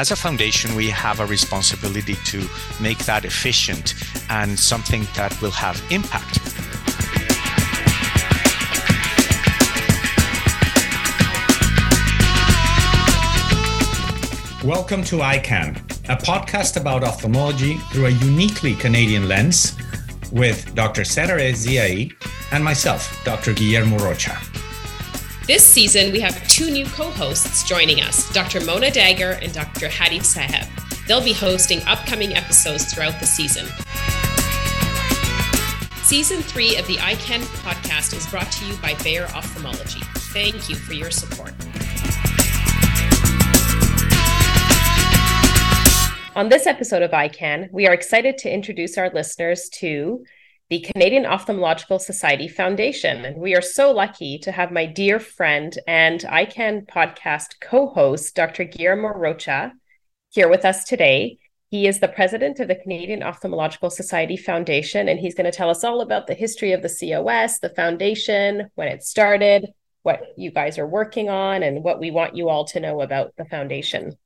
as a foundation, we have a responsibility to make that efficient and something that will have impact. Welcome to EyeCan, a podcast about ophthalmology through a uniquely Canadian lens with Dr. Setareh Ziai and myself, Dr. Guillermo Rocha. This season, we have two new co hosts joining us Dr. Mona Dagher and Dr. Hadi Saheb. They'll be hosting upcoming episodes throughout the season. Season three of the EyeCan podcast is brought to you by Bayer Ophthalmology. Thank you for your support. On this episode of EyeCan, we are excited to introduce our listeners to the Canadian Ophthalmological Society Foundation. And we are so lucky to have my dear friend and EyeCan podcast co host, Dr. Guillermo Rocha, here with us today. He is the president of the Canadian Ophthalmological Society Foundation, and he's going to tell us all about the history of the COS, the foundation, when it started, what you guys are working on, and what we want you all to know about the foundation.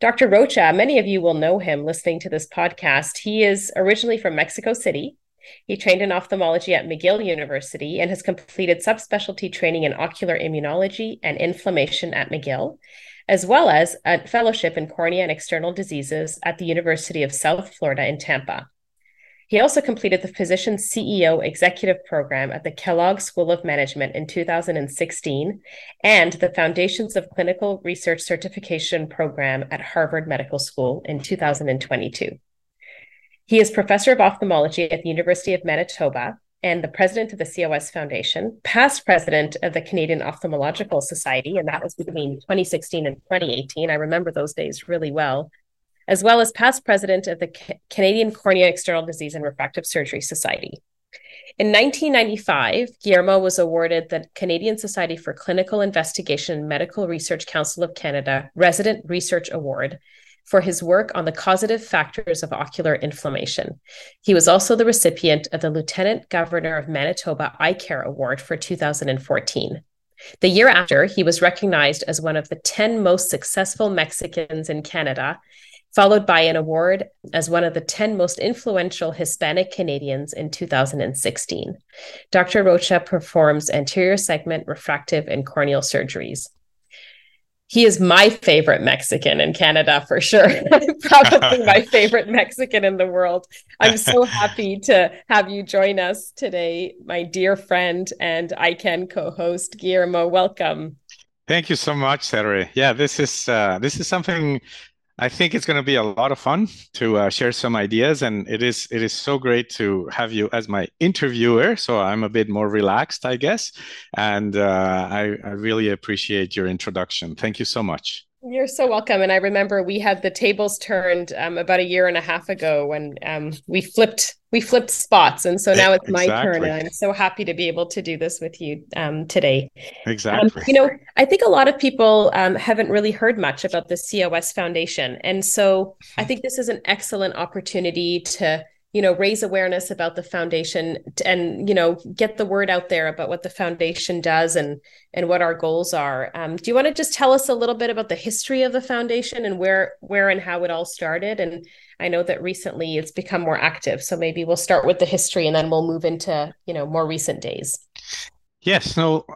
Dr. Rocha, many of you will know him listening to this podcast. He is originally from Mexico City. He trained in ophthalmology at McGill University and has completed subspecialty training in ocular immunology and inflammation at McGill, as well as a fellowship in cornea and external diseases at the University of South Florida in Tampa. He also completed the Physician CEO Executive Program at the Kellogg School of Management in 2016 and the Foundations of Clinical Research Certification Program at Harvard Medical School in 2022. He is professor of ophthalmology at the University of Manitoba and the president of the COS Foundation, past president of the Canadian Ophthalmological Society, and that was between 2016 and 2018. I remember those days really well, as well as past president of the Canadian Cornea External Disease and Refractive Surgery Society. In 1995, Guillermo was awarded the Canadian Society for Clinical Investigation Medical Research Council of Canada Resident Research Award for his work on the causative factors of ocular inflammation. He was also the recipient of the Lieutenant Governor of Manitoba iCare Award for 2014. The year after, he was recognized as one of the 10 most successful Mexicans in Canada, followed by an award as one of the 10 most influential Hispanic Canadians in 2016. Dr. Rocha performs anterior segment refractive and corneal surgeries he is my favorite Mexican in Canada for sure. Probably my favorite Mexican in the world. I'm so happy to have you join us today, my dear friend and EyeCan co-host Guillermo. Welcome. Thank you so much, Sarah. Yeah, this is uh, this is something I think it's going to be a lot of fun to uh, share some ideas, and it is it is so great to have you as my interviewer. So I'm a bit more relaxed, I guess, and uh, I, I really appreciate your introduction. Thank you so much. You're so welcome. And I remember we had the tables turned um, about a year and a half ago when um, we flipped we flipped spots, and so now it's exactly. my turn, and I'm so happy to be able to do this with you um, today. Exactly. Um, you know, I think a lot of people um, haven't really heard much about the COS Foundation, and so I think this is an excellent opportunity to you know raise awareness about the foundation and you know get the word out there about what the foundation does and and what our goals are. Um, do you want to just tell us a little bit about the history of the foundation and where where and how it all started? And i know that recently it's become more active so maybe we'll start with the history and then we'll move into you know more recent days. Yes no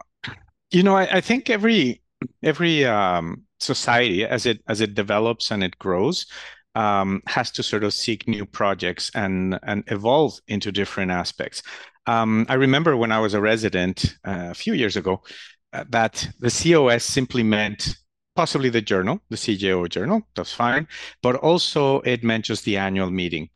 you know i, I think every every um, society as it as it develops and it grows um, has to sort of seek new projects and and evolve into different aspects. Um, I remember when I was a resident uh, a few years ago uh, that the COS simply meant possibly the journal, the CJO journal, that's fine, but also it meant just the annual meeting.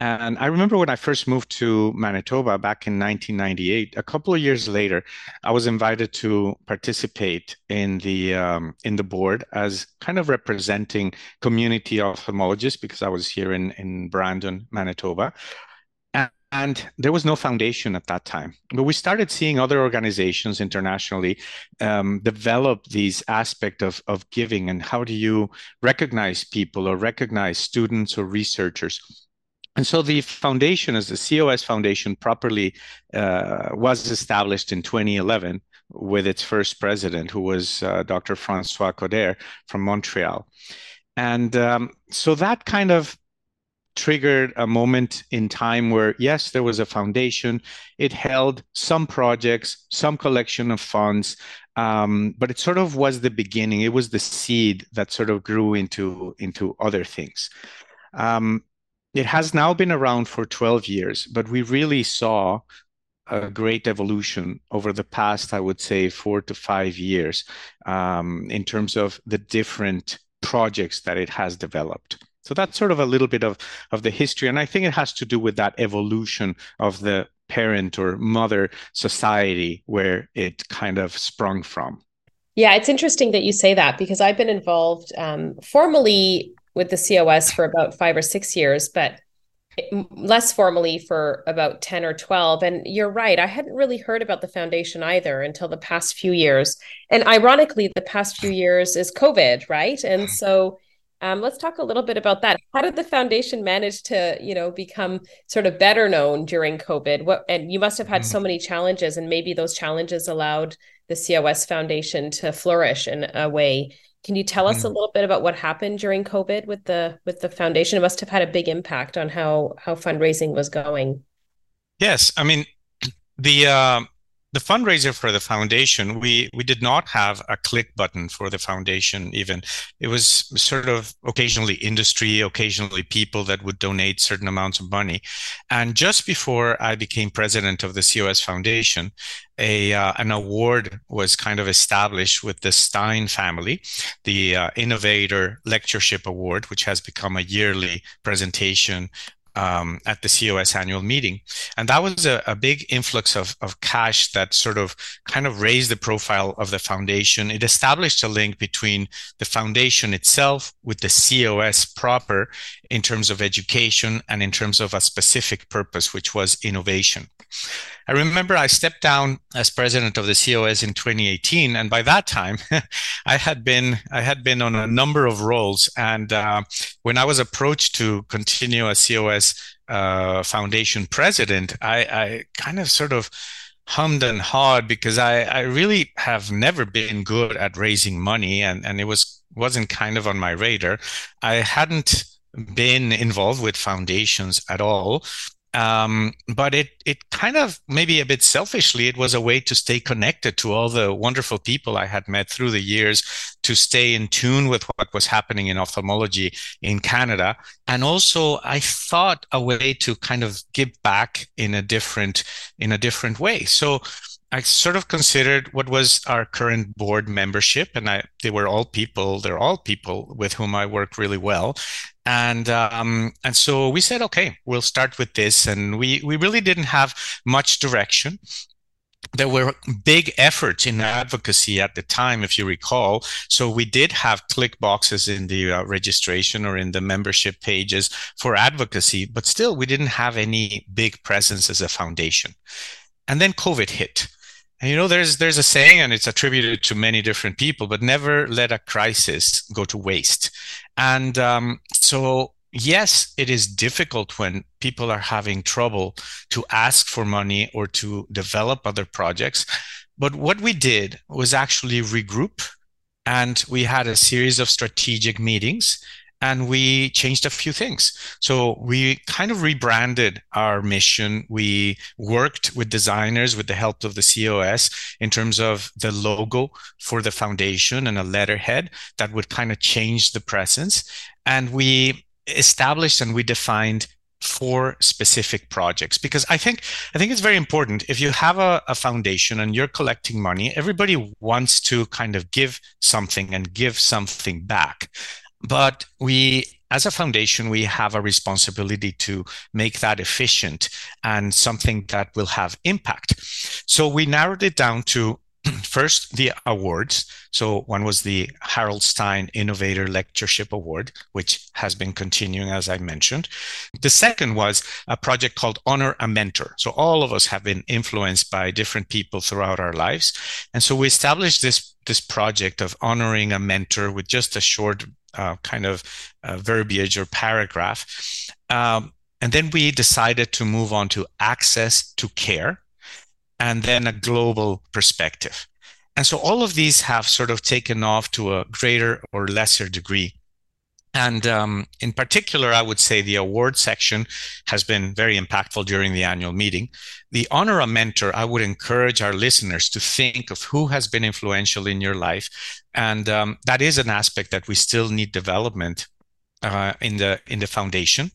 And I remember when I first moved to Manitoba back in 1998. A couple of years later, I was invited to participate in the um, in the board as kind of representing community ophthalmologists because I was here in in Brandon, Manitoba. And, and there was no foundation at that time, but we started seeing other organizations internationally um, develop these aspect of of giving and how do you recognize people or recognize students or researchers and so the foundation, as the COS Foundation properly uh, was established in 2011 with its first president, who was uh, Dr. Francois Codère from Montreal. And um, so that kind of triggered a moment in time where, yes, there was a foundation. It held some projects, some collection of funds, um, but it sort of was the beginning. It was the seed that sort of grew into into other things. Um, it has now been around for 12 years, but we really saw a great evolution over the past, I would say, four to five years um, in terms of the different projects that it has developed. So that's sort of a little bit of, of the history. And I think it has to do with that evolution of the parent or mother society where it kind of sprung from. Yeah, it's interesting that you say that because I've been involved um, formally with the COS for about five or six years, but less formally for about 10 or 12 and you're right i hadn't really heard about the foundation either until the past few years. And ironically the past few years is covid right? And so um, let's talk a little bit about that. How did the foundation manage to you know become sort of better known during covid? What and you must have had so mm. many challenges and maybe those challenges allowed the cos foundation to flourish in a way can you tell us a mm. little bit about what happened during COVID with the with the foundation? It must have had a big impact on how how fundraising was going. Yes, I mean the uh, the fundraiser for the foundation, we we did not have a click button for the foundation. Even it was sort of occasionally industry, occasionally people that would donate certain amounts of money. And just before I became president of the COS Foundation, a uh, an award was kind of established with the Stein family, the uh, Innovator Lectureship Award, which has become a yearly presentation um, at the COS annual meeting. And that was a, a, big influx of, of cash that sort of kind of raised the profile of the foundation. It established a link between the foundation itself with the COS proper in terms of education and in terms of a specific purpose, which was innovation. I remember I stepped down as president of the COS in 2018, and by that time, I had been I had been on a number of roles. And uh, when I was approached to continue as COS uh, Foundation president, I, I kind of sort of hummed and hawed because I, I really have never been good at raising money, and and it was wasn't kind of on my radar. I hadn't been involved with foundations at all. Um, but it it kind of maybe a bit selfishly it was a way to stay connected to all the wonderful people I had met through the years to stay in tune with what was happening in ophthalmology in Canada. And also I thought a way to kind of give back in a different in a different way. So I sort of considered what was our current board membership, and I they were all people. They're all people with whom I work really well, and um, and so we said, okay, we'll start with this, and we we really didn't have much direction. There were big efforts in advocacy at the time, if you recall. So we did have click boxes in the uh, registration or in the membership pages for advocacy, but still we didn't have any big presence as a foundation. And then COVID hit and you know, there's there's a saying, and it's attributed to many different people, but never let a crisis go to waste. And um, so, yes, it is difficult when people are having trouble to ask for money or to develop other projects. But what we did was actually regroup, and we had a series of strategic meetings and we changed a few things. So we kind of rebranded our mission. We worked with designers with the help of the COS in terms of the logo for the foundation and a letterhead that would kind of change the presence. And we established and we defined four specific projects because i think i think it's very important if you have a, a, foundation and you're collecting money everybody wants to kind of give something and give something back but we, as a foundation, we have a responsibility to make that efficient and something that will have impact. So we narrowed it down to first the awards. So one was the Harold Stein Innovator Lectureship Award, which has been continuing, as I mentioned. The second was a project called Honor a Mentor. So all of us have been influenced by different people throughout our lives. And so we established this, this project of honoring a mentor with just a short uh, kind of uh, verbiage or paragraph. Um, and then we decided to move on to access to care and then a global perspective. And so all of these have sort of taken off to a greater or lesser degree. And um, in particular, I would say the award section has been very impactful during the annual meeting. The honor a mentor, I would encourage our listeners to think of who has been influential in your life. And um, that is an aspect that we still need development uh, in the in the foundation.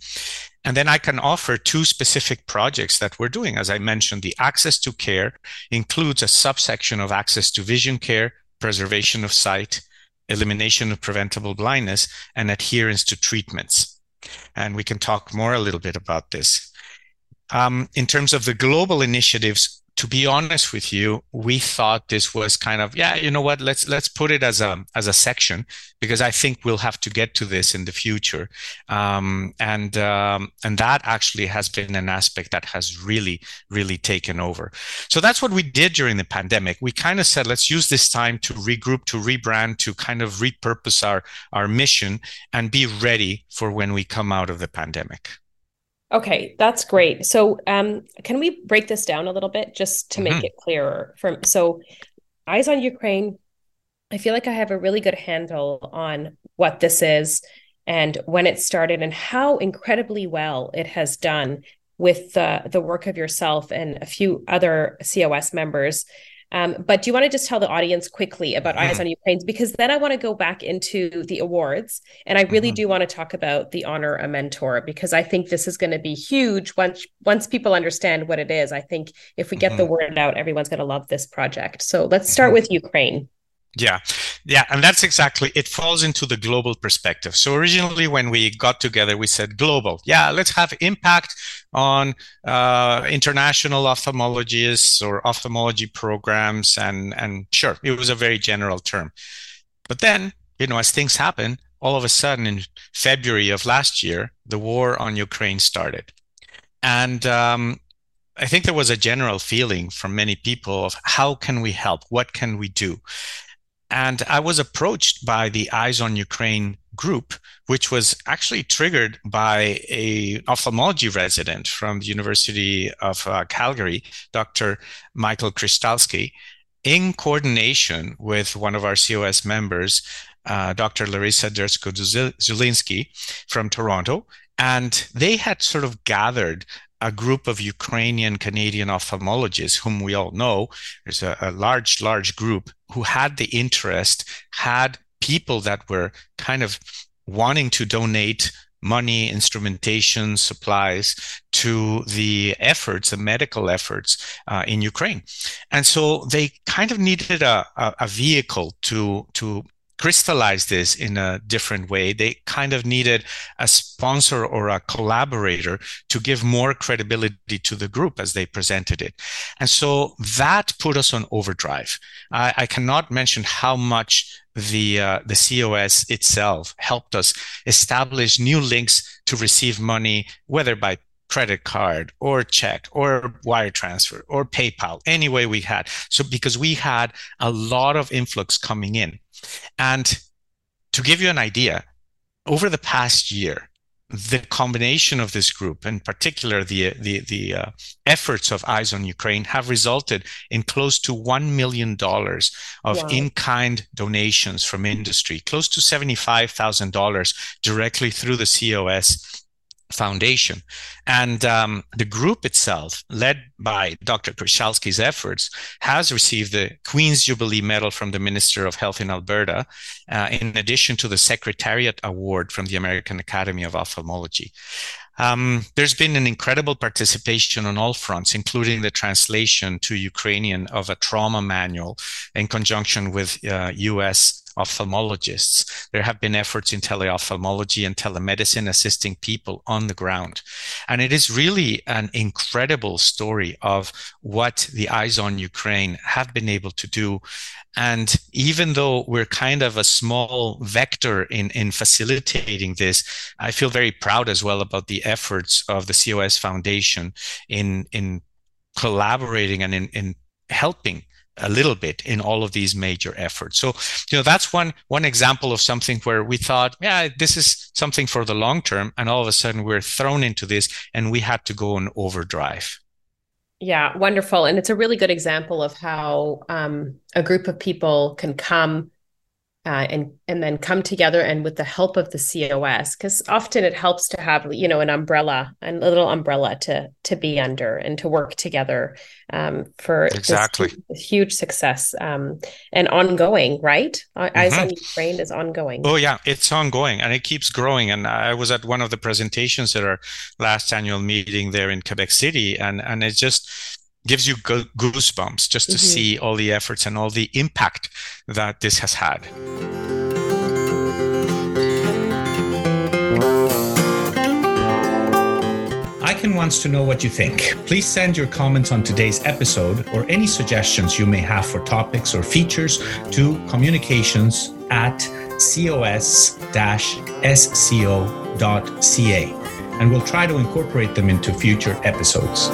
And then I can offer two specific projects that we're doing. As I mentioned, the access to care includes a subsection of access to vision care, preservation of sight, elimination of preventable blindness, and adherence to treatments. And we can talk more a little bit about this. Um, in terms of the global initiatives, to be honest with you, we thought this was kind of yeah, you know what? Let's let's put it as a as a section because I think we'll have to get to this in the future, um, and um, and that actually has been an aspect that has really really taken over. So that's what we did during the pandemic. We kind of said let's use this time to regroup, to rebrand, to kind of repurpose our our mission and be ready for when we come out of the pandemic. Okay, that's great. So, um, can we break this down a little bit just to make mm-hmm. it clearer? From so, Eyes on Ukraine, I feel like I have a really good handle on what this is and when it started and how incredibly well it has done with the the work of yourself and a few other COS members um, but do you want to just tell the audience quickly about. Eyes on Ukraine? Because then I want to go back into the awards. And I really mm-hmm. do want to talk about the honor a mentor because I think this is going to be huge once once people understand what it is. I think if we get mm-hmm. the word out, everyone's going to love this project. So let's start mm-hmm. with Ukraine. Yeah, yeah, and that's exactly it falls into the global perspective. So originally, when we got together, we said global. Yeah, let's have impact on uh, international ophthalmologists or ophthalmology programs, and and sure, it was a very general term. But then, you know, as things happen, all of a sudden in February of last year, the war on Ukraine started, and um, I think there was a general feeling from many people of how can we help? What can we do? And I was approached by the Eyes on Ukraine group, which was actually triggered by a ophthalmology resident from the University of uh, Calgary, Dr. Michael Kryshtalskyj, in coordination with one of our COS members, uh, Dr. Larissa Derzko-Dzulynsky from Toronto. And they had sort of gathered a group of Ukrainian Canadian ophthalmologists, whom we all know, there's a, a large, large group who had the interest, had people that were kind of wanting to donate money, instrumentation, supplies to the efforts, the medical efforts uh, in Ukraine. And so they kind of needed a, a, a, vehicle to, to crystallize this in a different way. They kind of needed a sponsor or a collaborator to give more credibility to the group as they presented it. And so that put us on overdrive. I, I cannot mention how much the uh, the COS itself helped us establish new links to receive money, whether by credit card or check or wire transfer or PayPal, any way we had. So because we had a lot of influx coming in. And to give you an idea, over the past year, the combination of this group, in particular the the the uh, efforts of Eyes on Ukraine, have resulted in close to one million dollars of wow. in-kind donations from industry, close to seventy-five thousand dollars directly through the COS Foundation. And um, the group itself, led by Dr. Kryshtalskyj's efforts, has received the Queen's Jubilee Medal from the Minister of Health in Alberta, uh, in addition to the Secretariat Award from the American Academy of Ophthalmology. Um, there's been an incredible participation on all fronts, including the translation to Ukrainian of a trauma manual in conjunction with uh, US ophthalmologists. There have been efforts in teleophthalmology and telemedicine assisting people on the ground. And it is really an incredible story of what the Eyes on Ukraine have been able to do. And even though we're kind of a small vector in, in facilitating this, I feel very proud as well about the efforts of the COS Foundation in, in collaborating and in, in helping a little bit in all of these major efforts. So, you know, that's one one example of something where we thought, yeah, this is something for the long term, and all of a sudden we're thrown into this, and we had to go on overdrive. Yeah, wonderful, and it's a really good example of how um, a group of people can come uh, and and then come together and with the help of the COS because often it helps to have you know an umbrella and a little umbrella to to be under and to work together um, for exactly. this, huge success um, and ongoing right? Mm-hmm. eyes on Ukraine is ongoing. Oh yeah it's ongoing and it keeps growing. And I was at one of the presentations at our last annual meeting there in Quebec City and and it just gives you goosebumps just to mm-hmm. see all the efforts and all the impact that this has had. EyeCan wants to know what you think. Please send your comments on today's episode or any suggestions you may have for topics or features to communications at cos-sco.ca and we'll try to incorporate them into future episodes.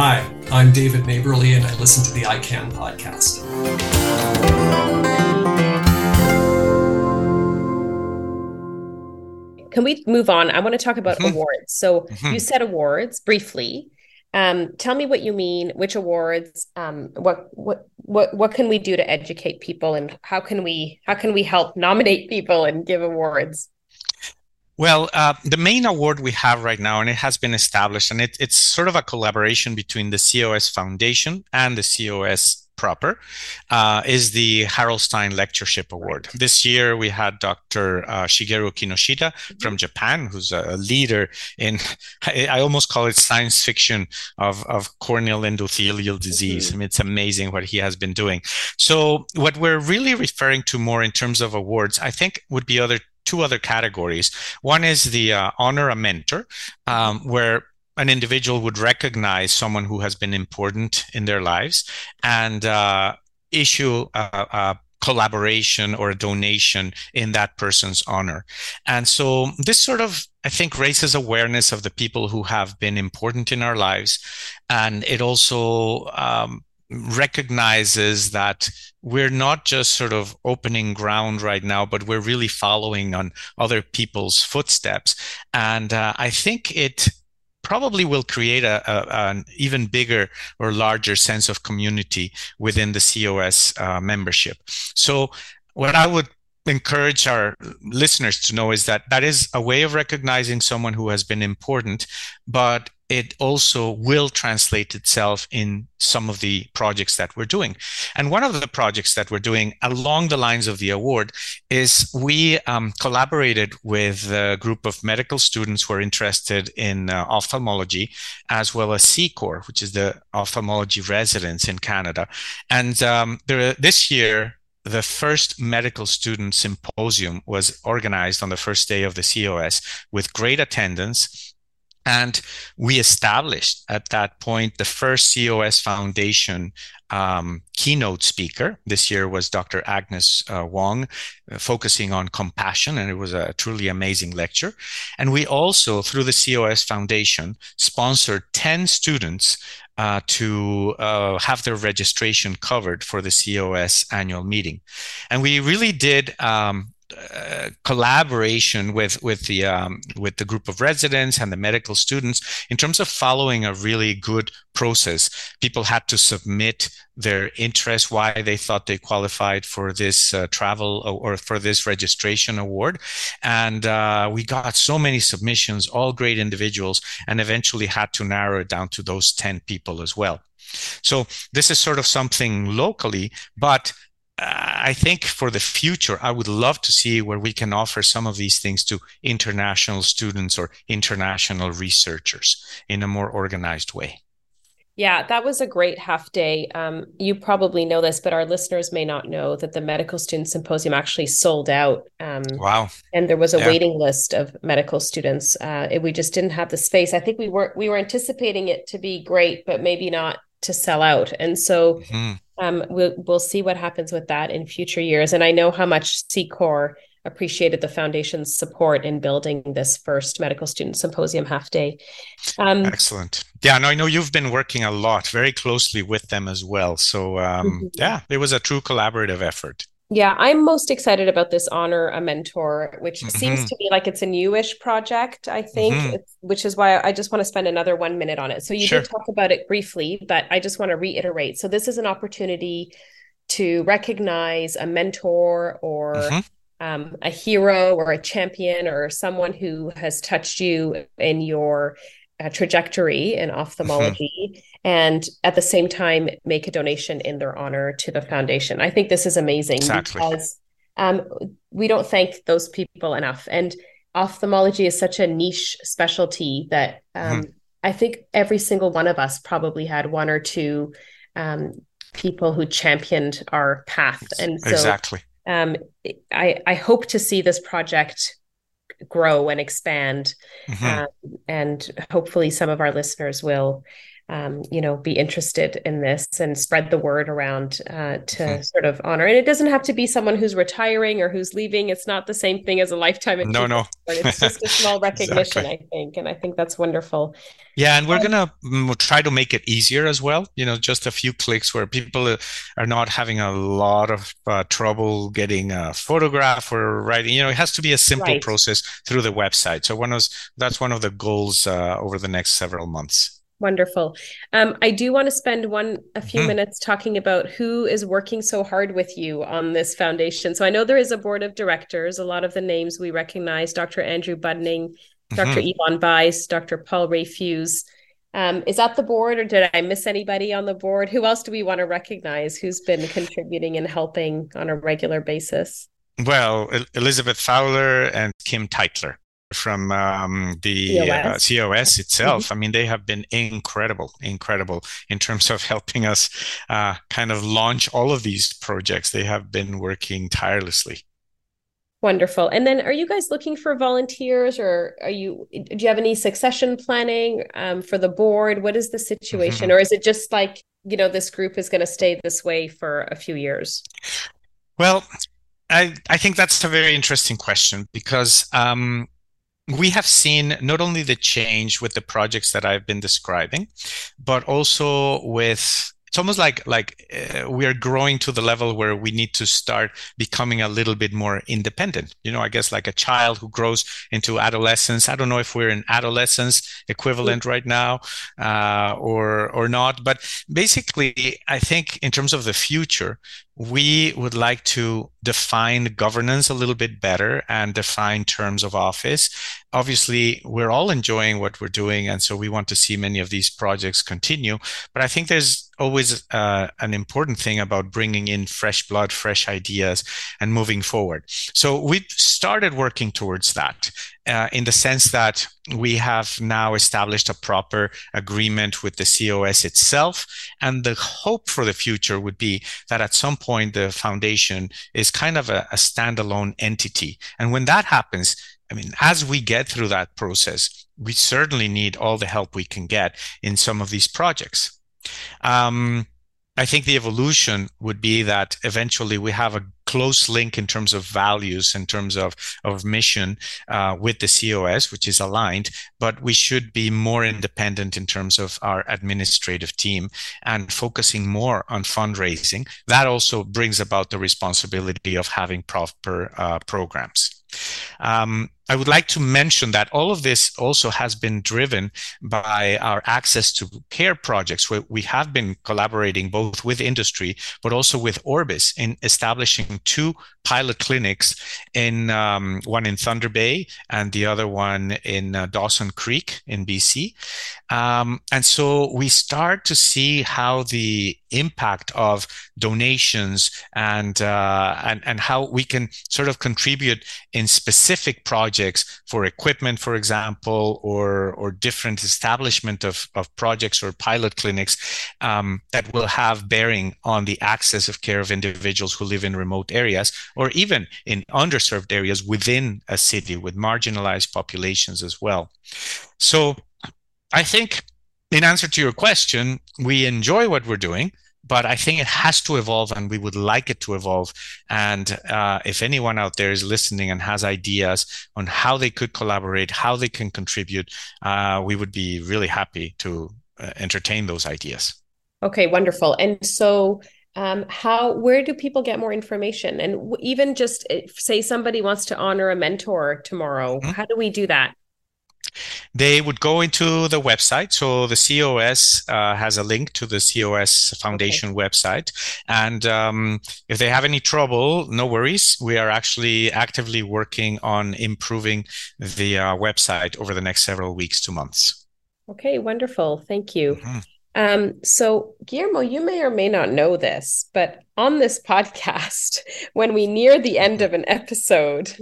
Hi, I'm David Maberley, and I listen to the EyeCan podcast. Can we move on? I want to talk about mm-hmm. awards. So mm-hmm. you said awards briefly. Um, tell me what you mean. Which awards? Um, what what what what can we do to educate people, and how can we how can we help nominate people and give awards? Well, uh, the main award we have right now, and it has been established, and it, it's sort of a collaboration between the COS Foundation and the COS proper, uh, is the Harold Stein Lectureship Award. This year we had Dr. Uh, Shigeru Kinoshita mm-hmm. from Japan, who's a leader in, I almost call it science fiction of, of corneal endothelial disease. Mm-hmm. I mean, it's amazing what he has been doing. So, what we're really referring to more in terms of awards, I think, would be other two other categories. One is the uh, honor a mentor, um, where an individual would recognize someone who has been important in their lives and uh, issue a, a collaboration or a donation in that person's honor. And so this sort of, I think, raises awareness of the people who have been important in our lives. And it also um, recognizes that we're not just sort of opening ground right now, but we're really following on other people's footsteps. And uh, I think it probably will create a, a, an even bigger or larger sense of community within the COS uh, membership. So, what I would encourage our listeners to know is that that is a way of recognizing someone who has been important, but it also will translate itself in some of the projects that we're doing. And one of the projects that we're doing along the lines of the award is we um, collaborated with a group of medical students who are interested in uh, ophthalmology, as well as CCOR, which is the ophthalmology residence in Canada. And um, there, this year, the first medical student symposium was organized on the first day of the COS with great attendance. And we established at that point the first COS Foundation um, keynote speaker. This year was Dr. Agnes uh, Wong, uh, focusing on compassion, and it was a truly amazing lecture. And we also, through the COS Foundation, sponsored 10 students uh, to uh, have their registration covered for the COS annual meeting. And we really did um, uh, collaboration with with the um, with the group of residents and the medical students in terms of following a really good process. People had to submit their interest, why they thought they qualified for this uh, travel or, or, for this registration award, and uh, we got so many submissions, all great individuals, and eventually had to narrow it down to those ten people as well. So this is sort of something locally, but I think for the future, I would love to see where we can offer some of these things to international students or international researchers in a more organized way. Yeah, that was a great half day. Um, you probably know this, but our listeners may not know that the Medical Student Symposium actually sold out. Um, wow! And there was a yeah. waiting list of medical students. Uh, we just didn't have the space. I think we were we were anticipating it to be great, but maybe not to sell out. And so mm-hmm um, we'll, we'll see what happens with that in future years. And I know how much CCOR appreciated the foundation's support in building this first medical student symposium half day. Um, Excellent. Yeah, and I know you've been working a lot, very closely with them as well. So um, mm-hmm. yeah, it was a true collaborative effort. Yeah, I'm most excited about this honor a mentor, which mm-hmm. seems to me like it's a newish project, I think, mm-hmm. which is why I just want to spend another one minute on it. So you sure. did talk about it briefly, but I just want to reiterate. So this is an opportunity to recognize a mentor or mm-hmm. um, a hero or a champion or someone who has touched you in your uh, trajectory in mm-hmm. ophthalmology and at the same time make a donation in their honor to the foundation. I think this is amazing exactly. because um, we don't thank those people enough. And ophthalmology is such a niche specialty that um, mm-hmm. I think every single one of us probably had one or two um, people who championed our path. And so exactly. Um, I, I hope to see this project grow and expand. Mm-hmm. Um, and hopefully, some of our listeners will um, you know, be interested in this and spread the word around uh, to sort of honor. And it doesn't have to be someone who's retiring or who's leaving. It's not the same thing as a lifetime. No, no. It's just a small recognition, exactly. I think, and I think that's wonderful. Yeah, and we're um, gonna mm, try to make it easier as well. You know, just a few clicks where people uh, are not having a lot of uh, trouble getting a photograph or writing. You know, it has to be a simple right. process through the website. So one of that's one of the goals uh, over the next several months. Wonderful. Um, I do want to spend one a few mm-hmm. minutes talking about who is working so hard with you on this foundation. So I know there is a board of directors. A lot of the names we recognize: Dr. Andrew Budning, mm-hmm. Dr. Yvonne Weiss, Dr. Paul Rafuse. Um, is that the board, or did I miss anybody on the board? Who else do we want to recognize who's been contributing and helping on a regular basis? Well, Elizabeth Fowler and Kim Teitler from um, the COS, uh, COS itself. Mm-hmm. I mean, they have been incredible, incredible in terms of helping us uh, kind of launch all of these projects. They have been working tirelessly. Wonderful. And then, are you guys looking for volunteers, or are you? Do you have any succession planning um, for the board? What is the situation, mm-hmm. or is it just like you know this group is going to stay this way for a few years? Well, I I think that's a very interesting question because um, we have seen not only the change with the projects that I've been describing, but also with it's almost like like uh, we are growing to the level where we need to start becoming a little bit more independent. You know i guess like a child who grows into adolescence. I don't know if we're in adolescence equivalent right now uh, or or not but basically i think in terms of the future we would like to define governance a little bit better and define terms of office. Obviously, we're all enjoying what we're doing, and so we want to see many of these projects continue. But I think there's always uh, an important thing about bringing in fresh blood, fresh ideas, and moving forward. So we've started working towards that uh, in the sense that we have now established a proper agreement with the COS itself. And the hope for the future would be that at some point the foundation is kind of a, a standalone entity. And when that happens, I mean, as we get through that process, we certainly need all the help we can get in some of these projects. Um, I think the evolution would be that eventually we have a close link in terms of values, in terms of, of mission uh, with the COS, which is aligned, but we should be more independent in terms of our administrative team and focusing more on fundraising. That also brings about the responsibility of having proper uh, programs. Um, I would like to mention that all of this also has been driven by our access to care projects where we have been collaborating both with industry but also with Orbis in establishing two pilot clinics in um, one in Thunder Bay and the other one in uh, Dawson Creek in BC. Um, and so we start to see how the impact of donations and, uh, and and how we can sort of contribute in specific projects for equipment, for example, or or different establishment of, of projects or pilot clinics um, that will have bearing on the access of care of individuals who live in remote areas or even in underserved areas within a city with marginalized populations as well. So I think in answer to your question, we enjoy what we're doing, but I think it has to evolve and we would like it to evolve. And uh, if anyone out there is listening and has ideas on how they could collaborate, how they can contribute, uh, we would be really happy to uh, entertain those ideas. Okay, wonderful. And so um, how where do people get more information and even just uh, say somebody wants to honor a mentor tomorrow mm-hmm. how do we do that they would go into the website. So the COS uh, has a link to the COS Foundation okay. website. And um, if they have any trouble, no worries. We are actually actively working on improving the uh, website over the next several weeks to months. Okay, wonderful. Thank you. Mm-hmm. Um, so, Guillermo, you may or may not know this, but on this podcast, when we near the end of an episode,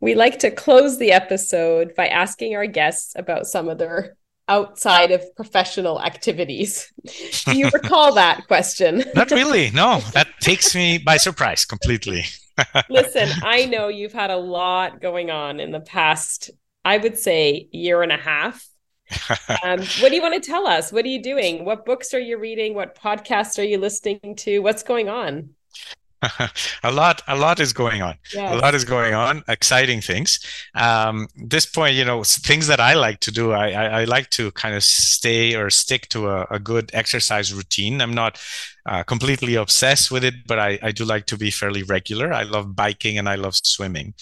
we like to close the episode by asking our guests about some of their outside of professional activities. Do you recall that question? Not really. No, that takes me by surprise completely. Listen, I know you've had a lot going on in the past, I would say, year and a half um, what do you want to tell us? What are you doing? What books are you reading? What podcasts are you listening to? What's going on? a lot a lot is going on yes. a lot is going on exciting things um this point you know things that i like to do i i, I like to kind of stay or stick to a, a good exercise routine i'm not uh, completely obsessed with it, but I, I do like to be fairly regular. I love biking and I love swimming.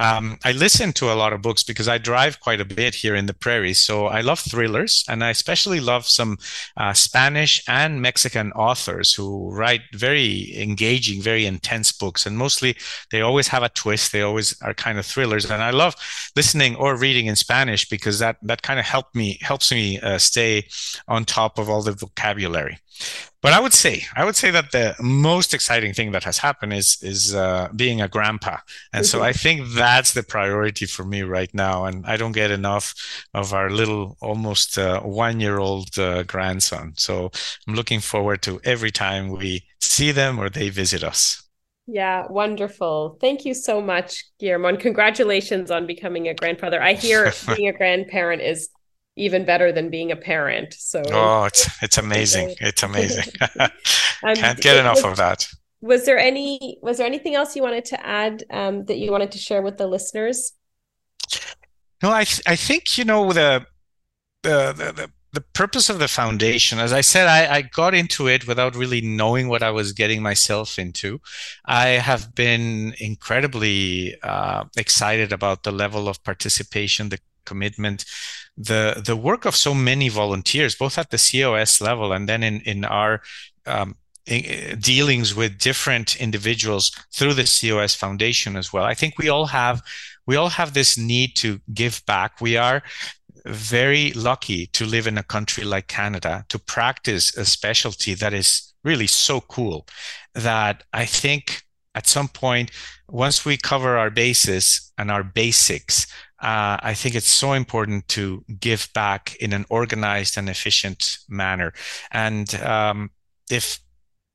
Um, I listen to a lot of books because I drive quite a bit here in the prairies. So I love thrillers and I especially love some uh, Spanish and Mexican authors who write very engaging, very intense books. And mostly they always have a twist. They always are kind of thrillers. And I love listening or reading in Spanish because that, that kind of help me, helps me uh, stay on top of all the vocabulary. But I would say, I would say that the most exciting thing that has happened is is uh, being a grandpa, and so I think that's the priority for me right now. And I don't get enough of our little, almost uh, one year old uh, grandson. So I'm looking forward to every time we see them or they visit us. Yeah, wonderful. Thank you so much, Guillermo, and congratulations on becoming a grandfather. I hear being a grandparent is even better than being a parent. So oh, it's it's amazing. It's amazing. Can't get enough was, of that. Was there any was there anything else you wanted to add um, that you wanted to share with the listeners? No, I th- I think you know the the, the the purpose of the foundation, as I said, I, I, got into it without really knowing what I was getting myself into. I have been incredibly uh, excited about the level of participation, the commitment, the the work of so many volunteers, both at the COS level and then in in our um, dealings with different individuals through the COS Foundation as well. I think we all have we all have this need to give back. We are very lucky to live in a country like Canada to practice a specialty that is really so cool that I think at some point once we cover our bases and our basics uh, I think it's so important to give back in an organized and efficient manner. And um, if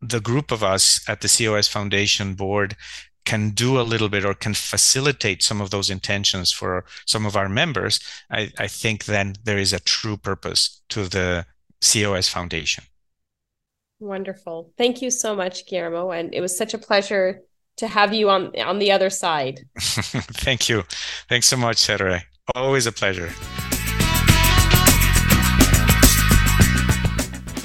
the group of us at the COS Foundation board can do a little bit or can facilitate some of those intentions for some of our members, I, I think then there is a true purpose to the COS Foundation. Wonderful. Thank you so much, Guillermo. And it was such a pleasure to have you on on the other side. Thank you. Thanks so much, Sarah. Always a pleasure.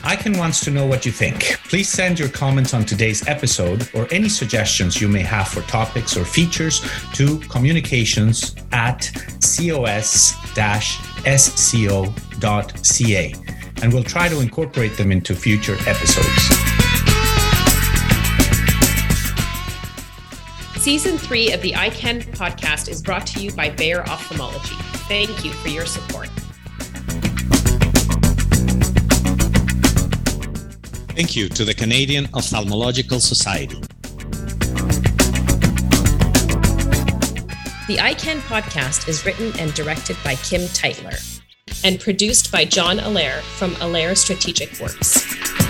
EyeCan wants to know what you think. Please send your comments on today's episode or any suggestions you may have for topics or features to communications at cos-sco.ca and we'll try to incorporate them into future episodes. Season three of the EyeCan podcast is brought to you by Bayer Ophthalmology. Thank you for your support. Thank you to the Canadian Ophthalmological Society. The ICAN podcast is written and directed by Kim Teitler and produced by John Allaire from Allaire Strategic Works.